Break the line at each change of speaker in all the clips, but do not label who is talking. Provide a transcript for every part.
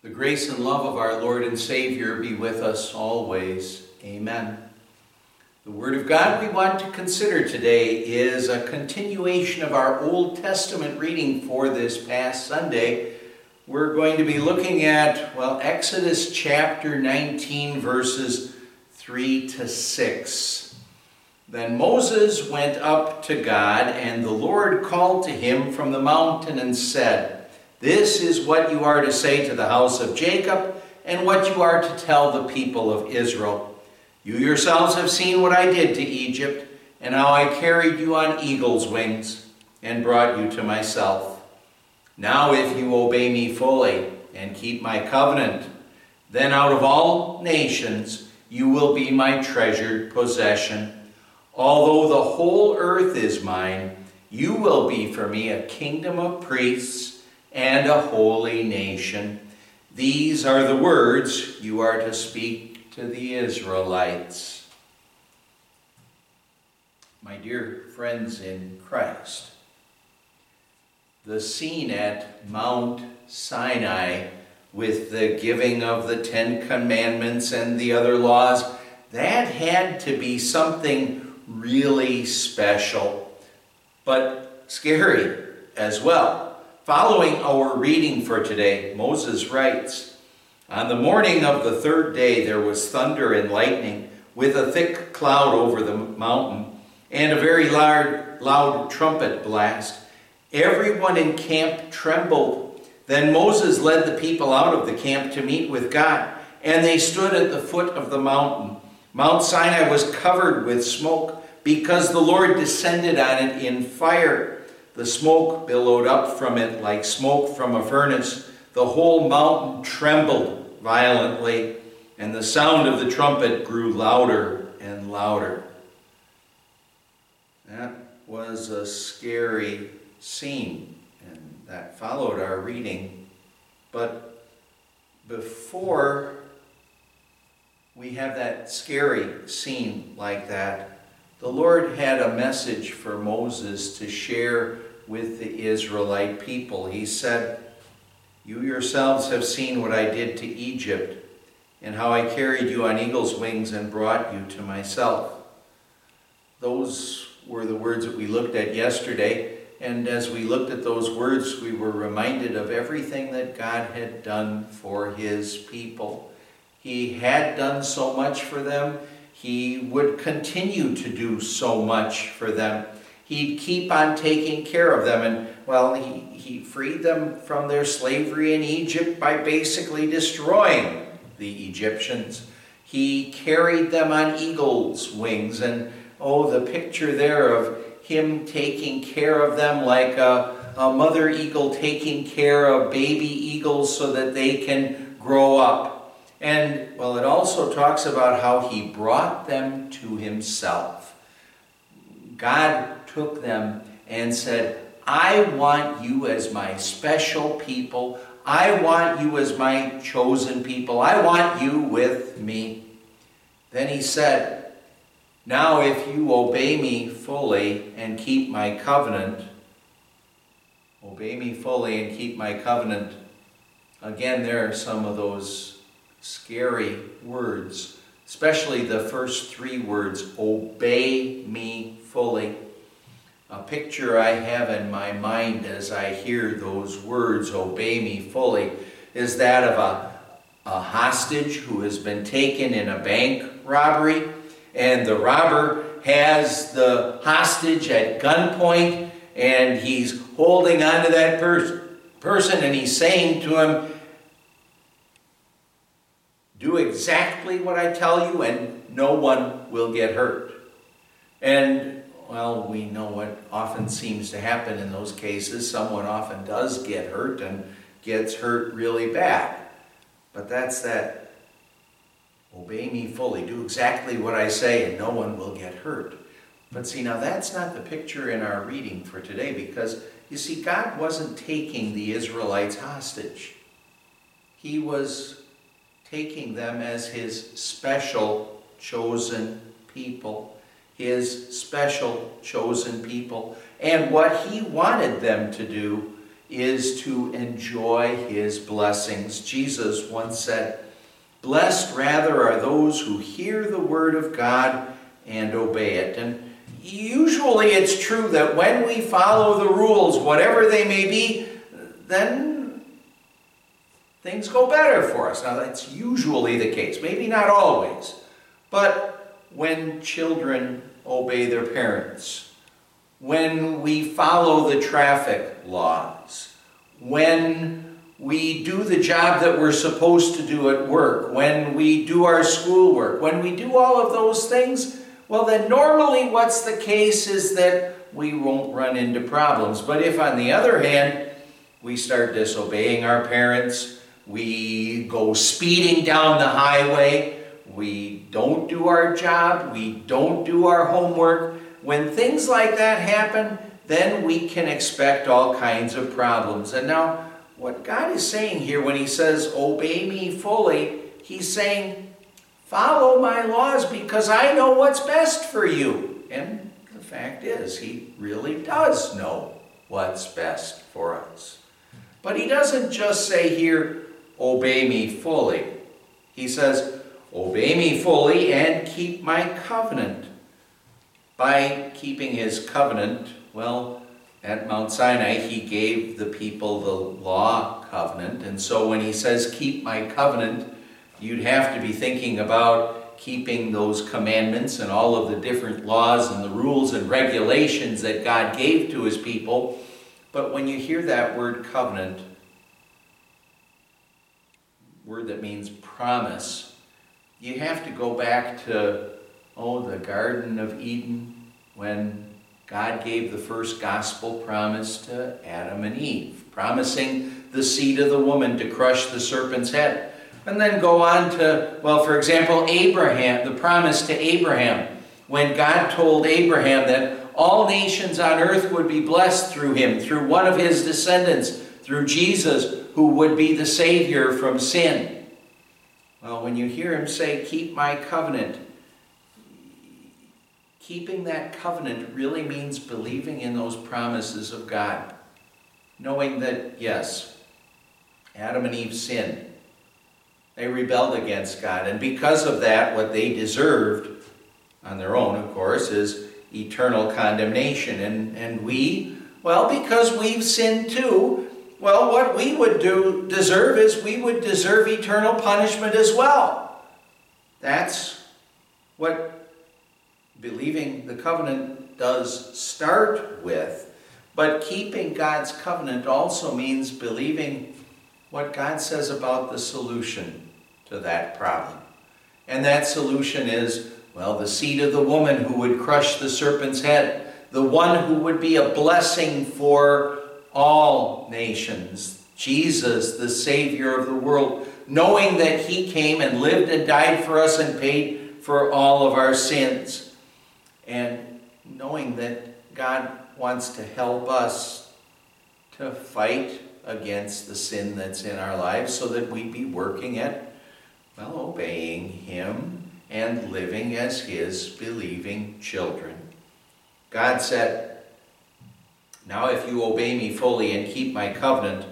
The grace and love of our Lord and Savior be with us always. Amen. The Word of God we want to consider today is a continuation of our Old Testament reading for this past Sunday. We're going to be looking at, well, Exodus chapter 19, verses 3 to 6. Then Moses went up to God, and the Lord called to him from the mountain and said, this is what you are to say to the house of Jacob, and what you are to tell the people of Israel. You yourselves have seen what I did to Egypt, and how I carried you on eagle's wings, and brought you to myself. Now, if you obey me fully and keep my covenant, then out of all nations you will be my treasured possession. Although the whole earth is mine, you will be for me a kingdom of priests and a holy nation. These are the words you are to speak to the Israelites. My dear friends in Christ, the scene at Mount Sinai with the giving of the Ten Commandments and the other laws, that had to be something really special, but scary as well. Following our reading for today, Moses writes, On the morning of the third day there was thunder and lightning, with a thick cloud over the mountain, and a very loud, loud trumpet blast. Everyone in camp trembled. Then Moses led the people out of the camp to meet with God, and they stood at the foot of the mountain. Mount Sinai was covered with smoke because the Lord descended on it in fire. The smoke billowed up from it like smoke from a furnace. The whole mountain trembled violently, and the sound of the trumpet grew louder and louder. That was a scary scene, and that followed our reading. But before we have that scary scene like that, the Lord had a message for Moses to share with the Israelite people. He said, You yourselves have seen what I did to Egypt, and how I carried you on eagle's wings and brought you to myself. Those were the words that we looked at yesterday. And as we looked at those words, we were reminded of everything that God had done for his people. He had done so much for them. He would continue to do so much for them he'd keep on taking care of them. And, well, he, he freed them from their slavery in Egypt by basically destroying the Egyptians. He carried them on eagle's wings. And, oh, the picture there of him taking care of them like a, a mother eagle taking care of baby eagles so that they can grow up. And, well, it also talks about how he brought them to himself. God took them and said, I want you as my special people. I want you as my chosen people. I want you with me. Then he said, Now if you obey me fully and keep my covenant, obey me fully and keep my covenant. Again, there are some of those scary words, especially the first three words obey me fully a picture I have in my mind as I hear those words, obey me fully, is that of a, a hostage who has been taken in a bank robbery, and the robber has the hostage at gunpoint, and he's holding on to that pers- person, and he's saying to him, Do exactly what I tell you, and no one will get hurt. And well, we know what often seems to happen in those cases. Someone often does get hurt and gets hurt really bad. But that's that obey me fully, do exactly what I say, and no one will get hurt. But see, now that's not the picture in our reading for today because you see, God wasn't taking the Israelites hostage, He was taking them as His special chosen people his special chosen people. And what he wanted them to do is to enjoy his blessings. Jesus once said, Blessed rather are those who hear the word of God and obey it. And usually it's true that when we follow the rules, whatever they may be, then things go better for us. Now, that's usually the case, maybe not always. But when children obey their parents, when we follow the traffic laws, when we do the job that we're supposed to do at work, when we do our schoolwork, when we do all of those things, well, then normally what's the case is that we won't run into problems. But if, on the other hand, we start disobeying our parents, we go speeding down the highway, we don't do our job, we don't do our homework, when things like that happen, then we can expect all kinds of problems. And now, what God is saying here when He says, Obey me fully, He's saying, Follow my laws because I know what's best for you. And the fact is, He really does know what's best for us. But He doesn't just say here, Obey me fully. He says, Obey me fully and keep my covenant. By keeping His covenant, well, at Mount Sinai, He gave the people the law covenant. And so when He says, Keep my covenant, you'd have to be thinking about keeping those commandments and all of the different laws and the rules and regulations that God gave to his people. But when you hear that word covenant, word that means promise, you have to go back to, oh, the Garden of Eden when God gave the first gospel promise to Adam and Eve, promising the seed of the woman to crush the serpent's head. And then go on to, well, for example, Abraham, the promise to Abraham, when God told Abraham that all nations on earth would be blessed through him, through one of his descendants, through Jesus, who would be the Savior from sin. Well, when you hear him say, Keep my covenant, keeping that covenant really means believing in those promises of God. Knowing that, yes, Adam and Eve sinned. They rebelled against God. And because of that, what they deserved, on their own, of course, is eternal condemnation. And, and we, well, because we've sinned too, well, what we would do deserve is we would deserve eternal punishment as well. That's what believing the covenant does start with. But keeping God's covenant also means believing what God says about the solution to that problem. And that solution is, well, the seed of the woman who would crush the serpent's head, the one who would be a blessing for all nations, Jesus, the Savior of the world, knowing that He came and lived and died for us and paid for all of our sins, and knowing that God wants to help us to fight against the sin that's in our lives so that we be working at well, obeying Him and living as His believing children. God said, Now if you obey me fully and keep my covenant,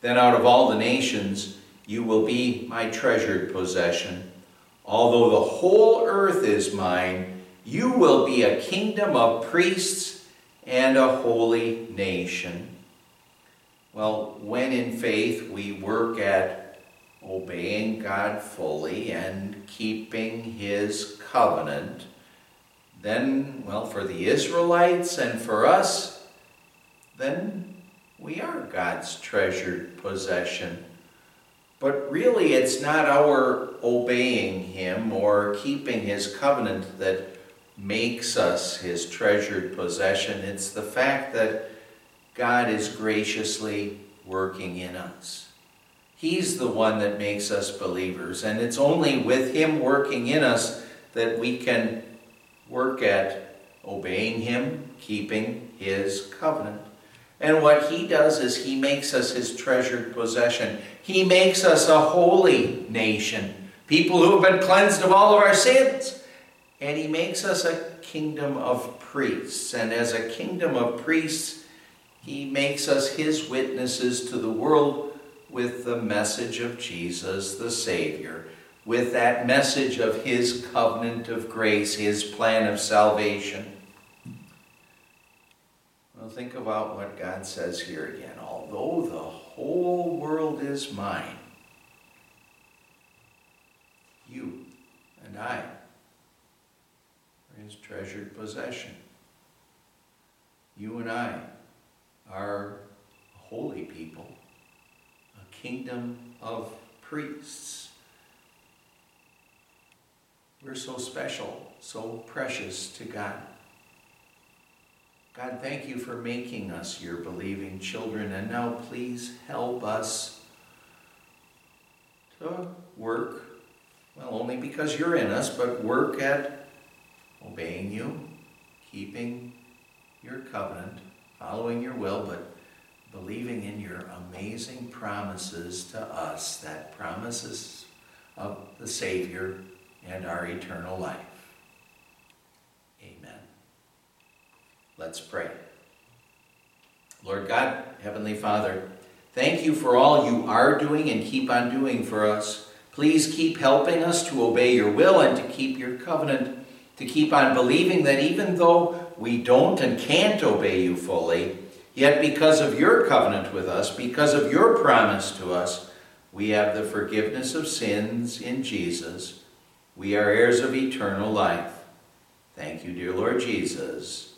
then out of all the nations you will be my treasured possession. Although the whole earth is mine, you will be a kingdom of priests and a holy nation. Well, when in faith we work at obeying God fully and keeping his covenant, then, well, for the Israelites and for us, then we are God's treasured possession. But really, it's not our obeying him or keeping his covenant that makes us his treasured possession. It's the fact that God is graciously working in us. He's the one that makes us believers. And it's only with Him working in us that we can work at obeying Him, keeping His covenant. And what He does is He makes us His treasured possession. He makes us a holy nation, people who have been cleansed of all of our sins. And He makes us a kingdom of priests. And as a kingdom of priests, He makes us his witnesses to the world with the message of Jesus, the Savior, with that message of his covenant of grace, his plan of salvation. Think about what God says here again. Although the whole world is mine, you and I are his treasured possession. You and I are a holy people, a kingdom of priests. We're so special, so precious to God. God, thank you for making us your believing children, and now please help us to work, well, only because you're in us, but work at obeying you, keeping your covenant, following your will, but believing in your amazing promises to us, that promises of the Savior and our eternal life. Amen. Let's pray. Lord God, Heavenly Father, thank you for all you are doing and keep on doing for us. Please keep helping us to obey your will and to keep your covenant, to keep on believing that even though we don't and can't obey you fully, yet because of your covenant with us, because of your promise to us, we have the forgiveness of sins in Jesus. We are heirs of eternal life. Thank you, dear Lord Jesus.